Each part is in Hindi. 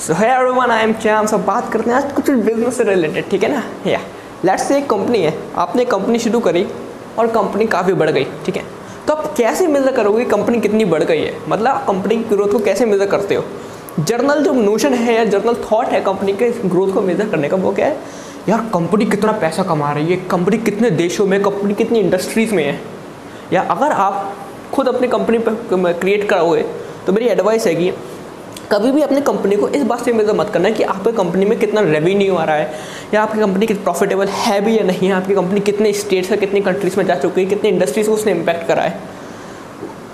सो है एवरीवन आई एम चैम सब बात करते हैं आज कुछ बिज़नेस से रिलेटेड ठीक है ना? या लेट्स से एक कंपनी है. आपने कंपनी शुरू करी और कंपनी काफ़ी बढ़ गई, ठीक है? तो आप कैसे मेजर करोगे कंपनी कितनी बढ़ गई है? मतलब आप कंपनी की ग्रोथ को कैसे मेजर करते हो? जर्नल जो नोशन है या जर्नल थॉट है कंपनी के ग्रोथ को मेजर करने का, वो क्या है? यार कंपनी कितना पैसा कमा रही है? कंपनी कितने देशों में कंपनी कितनी इंडस्ट्रीज़ में है? या अगर आप खुद अपनी कंपनी पर क्रिएट करोगे तो मेरी एडवाइस है कि कभी भी अपनी कंपनी को इस बात से मेजर मत करना है कि आपकी कंपनी में कितना रेवेन्यू आ रहा है, या आपकी कंपनी कितनी प्रॉफिटेबल है भी या नहीं है, आपकी कंपनी कितने स्टेट्स या कितनी कंट्रीज़ में जा चुकी है, कितनी इंडस्ट्रीज़ को उसने इम्पैक्ट करा है।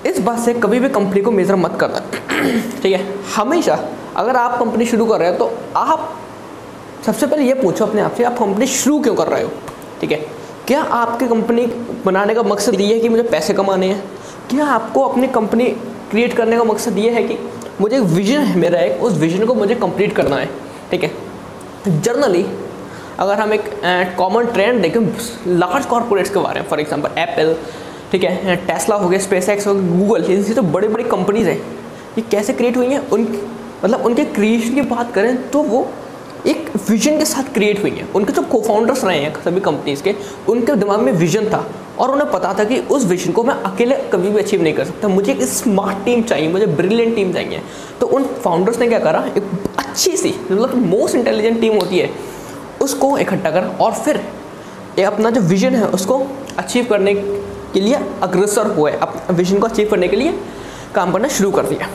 इस बात से कभी भी कंपनी को मेज़र मत करना। ठीक है? हमेशा अगर आप कंपनी शुरू कर रहे हो तो आप सबसे पहले ये पूछो अपने आप से, आप कंपनी शुरू क्यों कर रहे हो? ठीक है? क्या आपकी कंपनी बनाने का मकसद ये है कि मुझे पैसे कमाने हैं? क्या आपको अपनी कंपनी क्रिएट करने का मकसद ये है कि मुझे एक विजन है, मेरा एक, उस विजन को मुझे कंप्लीट करना है, ठीक है? जर्नली अगर हम एक कॉमन ट्रेंड देखें लार्ज कॉरपोरेट्स के बारे में फॉर एग्जांपल एप्पल ठीक है? टेस्ला हो गया स्पेस एक्स हो गया गूगल इनसे तो बड़ी बड़ी कंपनीज़ हैं। ये कैसे क्रिएट हुई हैं? उन मतलब उनके क्रिएशन की बात करें तो वो एक विजन के साथ क्रिएट हुई है। उनके जो को फाउंडर्स रहे हैं सभी कंपनीज़ के। उनके दिमाग में विजन था। और उन्हें पता था कि उस विजन को मैं अकेले कभी भी अचीव नहीं कर सकता। मुझे एक स्मार्ट टीम चाहिए, मुझे ब्रिलियंट टीम चाहिए। तो उन फाउंडर्स ने क्या करा? एक अच्छी सी मतलब मोस्ट इंटेलिजेंट टीम होती है, उसको इकट्ठा कर और फिर ये अपना जो विजन है, उसको अचीव करने के लिए अग्रसर हुए। अपने विजन को अचीव करने के लिए काम करना शुरू कर दिया।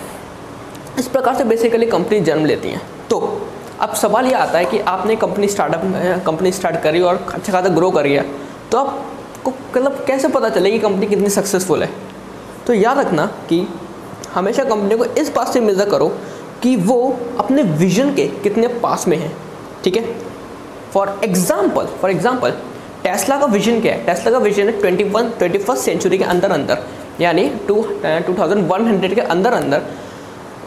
इस प्रकार से बेसिकली कंपनी जन्म लेती हैं। तो अब सवाल ये आता है कि आपने कंपनी स्टार्टअप कंपनी स्टार्ट करी और अच्छा खासा ग्रो करी है तो आपको मतलब कैसे पता चले कि कंपनी कितनी सक्सेसफुल है? तो याद रखना कि हमेशा कंपनी को इस बात से मेज़र करो कि वो अपने विजन के कितने पास में है, ठीक है? For example for example Tesla का विजन क्या है? टेस्ला का विजन है twenty one twenty first century के अंदर अंदर यानी two two thousand one hundred के अंदर अंदर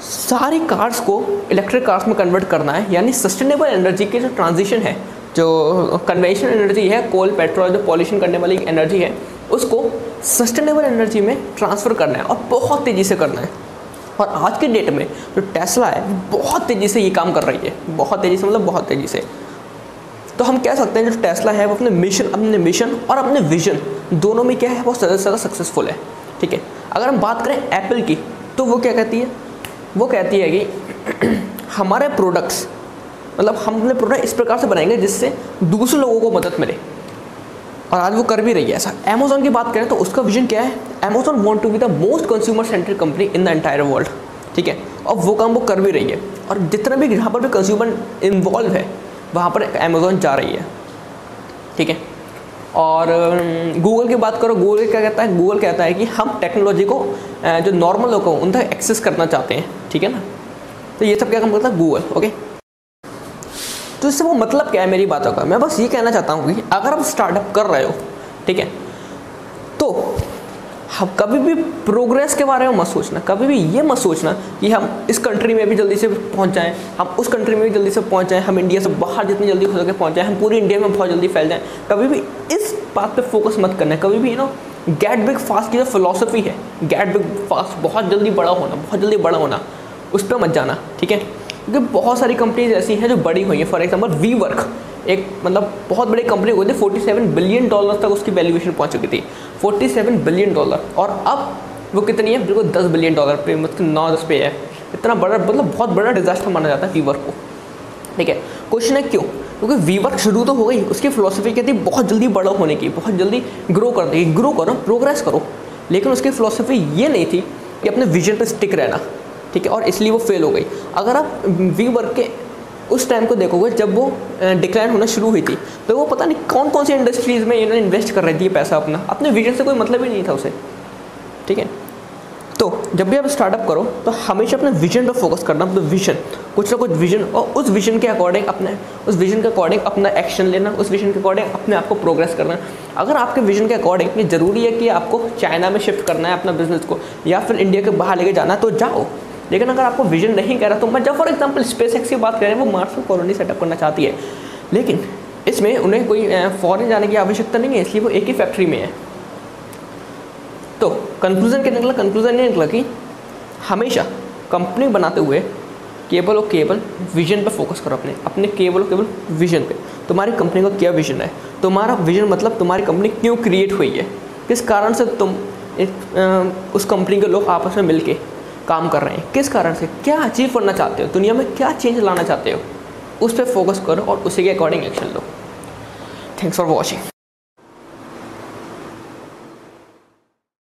सारी कार्स को इलेक्ट्रिक कार्स में कन्वर्ट करना है, यानी सस्टेनेबल एनर्जी के जो ट्रांजिशन है जो कन्वेंशनल एनर्जी है कोल पेट्रोल जो पॉल्यूशन करने वाली एनर्जी है, उसको सस्टेनेबल एनर्जी में ट्रांसफ़र करना है और बहुत तेज़ी से करना है। और आज के डेट में जो टेस्ला है, बहुत तेज़ी से ये काम कर रही है। बहुत तेज़ी से मतलब बहुत तेज़ी से। तो हम कह सकते हैं जो टेस्ला है, वो अपने मिशन अपने मिशन और अपने विजन दोनों में क्या है बहुत ज़्यादा से ज़्यादा सक्सेसफुल है। ठीक है? अगर हम बात करें एप्पल की तो वो क्या कहती है? वो कहती है कि हमारे प्रोडक्ट्स मतलब हम अपने प्रोडक्ट इस प्रकार से बनाएँगे जिससे दूसरे लोगों को मदद मिले। और आज वो कर भी रही है, ऐसा। अमेजोन की बात करें तो उसका विजन क्या है? Amazon want to be the most consumer centric company in the entire world ठीक है? और वो काम वो कर भी रही है। और जितना भी जहाँ पर भी कंज्यूमर इन्वॉल्व है, वहाँ पर अमेजोन जा रही है, ठीक है? और गूगल की बात करो गूगल क्या कहता है? गूगल कहता है कि हम टेक्नोलॉजी को जो नॉर्मल लोग उन तक एक्सेस करना चाहते हैं, ठीक है ना? तो ये सब क्या काम करता है? गूगल ओके तो इससे वो मतलब क्या है मेरी बातों का? मैं बस ये कहना चाहता हूँ कि अगर आप स्टार्टअप कर रहे हो, ठीक है तो हम कभी भी प्रोग्रेस के बारे में मत सोचना। कभी भी ये मत सोचना कि हम इस कंट्री में भी जल्दी से पहुँच जाएँ हम उस कंट्री में भी जल्दी से पहुँच जाएँ हम इंडिया से बाहर जितनी जल्दी हो सके पहुँच जाएँ हम पूरी इंडिया में बहुत जल्दी फैल जाएँ। कभी भी इस बात पे फोकस मत करना। कभी भी you know get big fast की जो फिलोसफी है गेट बिग फास्ट बहुत जल्दी बड़ा होना, बहुत जल्दी बड़ा होना, उस पर मत जाना, ठीक है? क्योंकि बहुत सारी कंपनीज़ ऐसी हैं जो बड़ी हुई हैं। फॉर एग्ज़ाम्पल वी वर्क एक मतलब बहुत बड़ी कंपनी हुई थी 47 बिलियन डॉलर तक उसकी वैल्यूएशन पहुँच चुकी थी। 47 बिलियन डॉलर और अब वो कितनी है? बिल्कुल 10 बिलियन डॉलर पे मतलब नौ दस पे है। इतना बड़ा मतलब बहुत बड़ा डिजास्टर माना जाता है वीवर को। ठीक है? क्वेश्चन है क्यों? क्योंकि वीवर्क शुरू तो हो गई, उसकी फिलोसफी कहती है बहुत जल्दी बड़ा होने की, बहुत जल्दी ग्रो कर देगी ग्रो करो प्रोग्रेस करो। लेकिन उसकी फिलोसफी ये नहीं थी कि अपने विजन पर स्टिक रहना। ठीक है? और इसलिए वो फेल हो गई। अगर आप वी वर्क के उस टाइम को देखोगे, जब वो डिक्लाइन होना शुरू हुई थी तो वो पता नहीं कौन कौन सी इंडस्ट्रीज़ में इन्होंने इन्वेस्ट कर रही थी पैसा अपना। अपने विजन से कोई मतलब ही नहीं था उसे। ठीक है? तो जब भी आप स्टार्टअप करो तो हमेशा अपने विजन पर फोकस करना, अपना विजन कुछ ना कुछ विजन और उस विजन के अकॉर्डिंग अपने, उस विजन के अकॉर्डिंग अपना एक्शन लेना, उस विजन के अकॉर्डिंग अपने आप को प्रोग्रेस करना। अगर आपके विजन के अकॉर्डिंग ये ज़रूरी है कि आपको चाइना में शिफ्ट करना है अपना बिज़नेस को, या फिर इंडिया के बाहर लेके जाना तो जाओ। लेकिन अगर आपको विजन नहीं कह रहा तो मैं जब फॉर एग्ज़ाम्पल स्पेस एक्स की बात करें वो मार्स में कॉलोनी सेटअप करना चाहती है। लेकिन इसमें उन्हें कोई फॉरन जाने की आवश्यकता नहीं है इसलिए वो एक ही फैक्ट्री में है। तो कंक्लूजन क्या निकला? कंक्लूजन ये निकला कि हमेशा कंपनी बनाते हुए केबल और केबल विजन पे फोकस करो अपने अपने केबल और केवल विजन पे। तुम्हारी कंपनी का क्या विजन है? तुम्हारा विजन मतलब तुम्हारी कंपनी क्यों क्रिएट हुई है? किस कारण से तुम एक, उस कंपनी के लोग आपस में मिलके काम कर रहे हैं। किस कारण से? क्या अचीव करना चाहते हो? दुनिया में क्या चेंज लाना चाहते हो? उस पर फोकस करो और उसी के according action low. Thanks for watching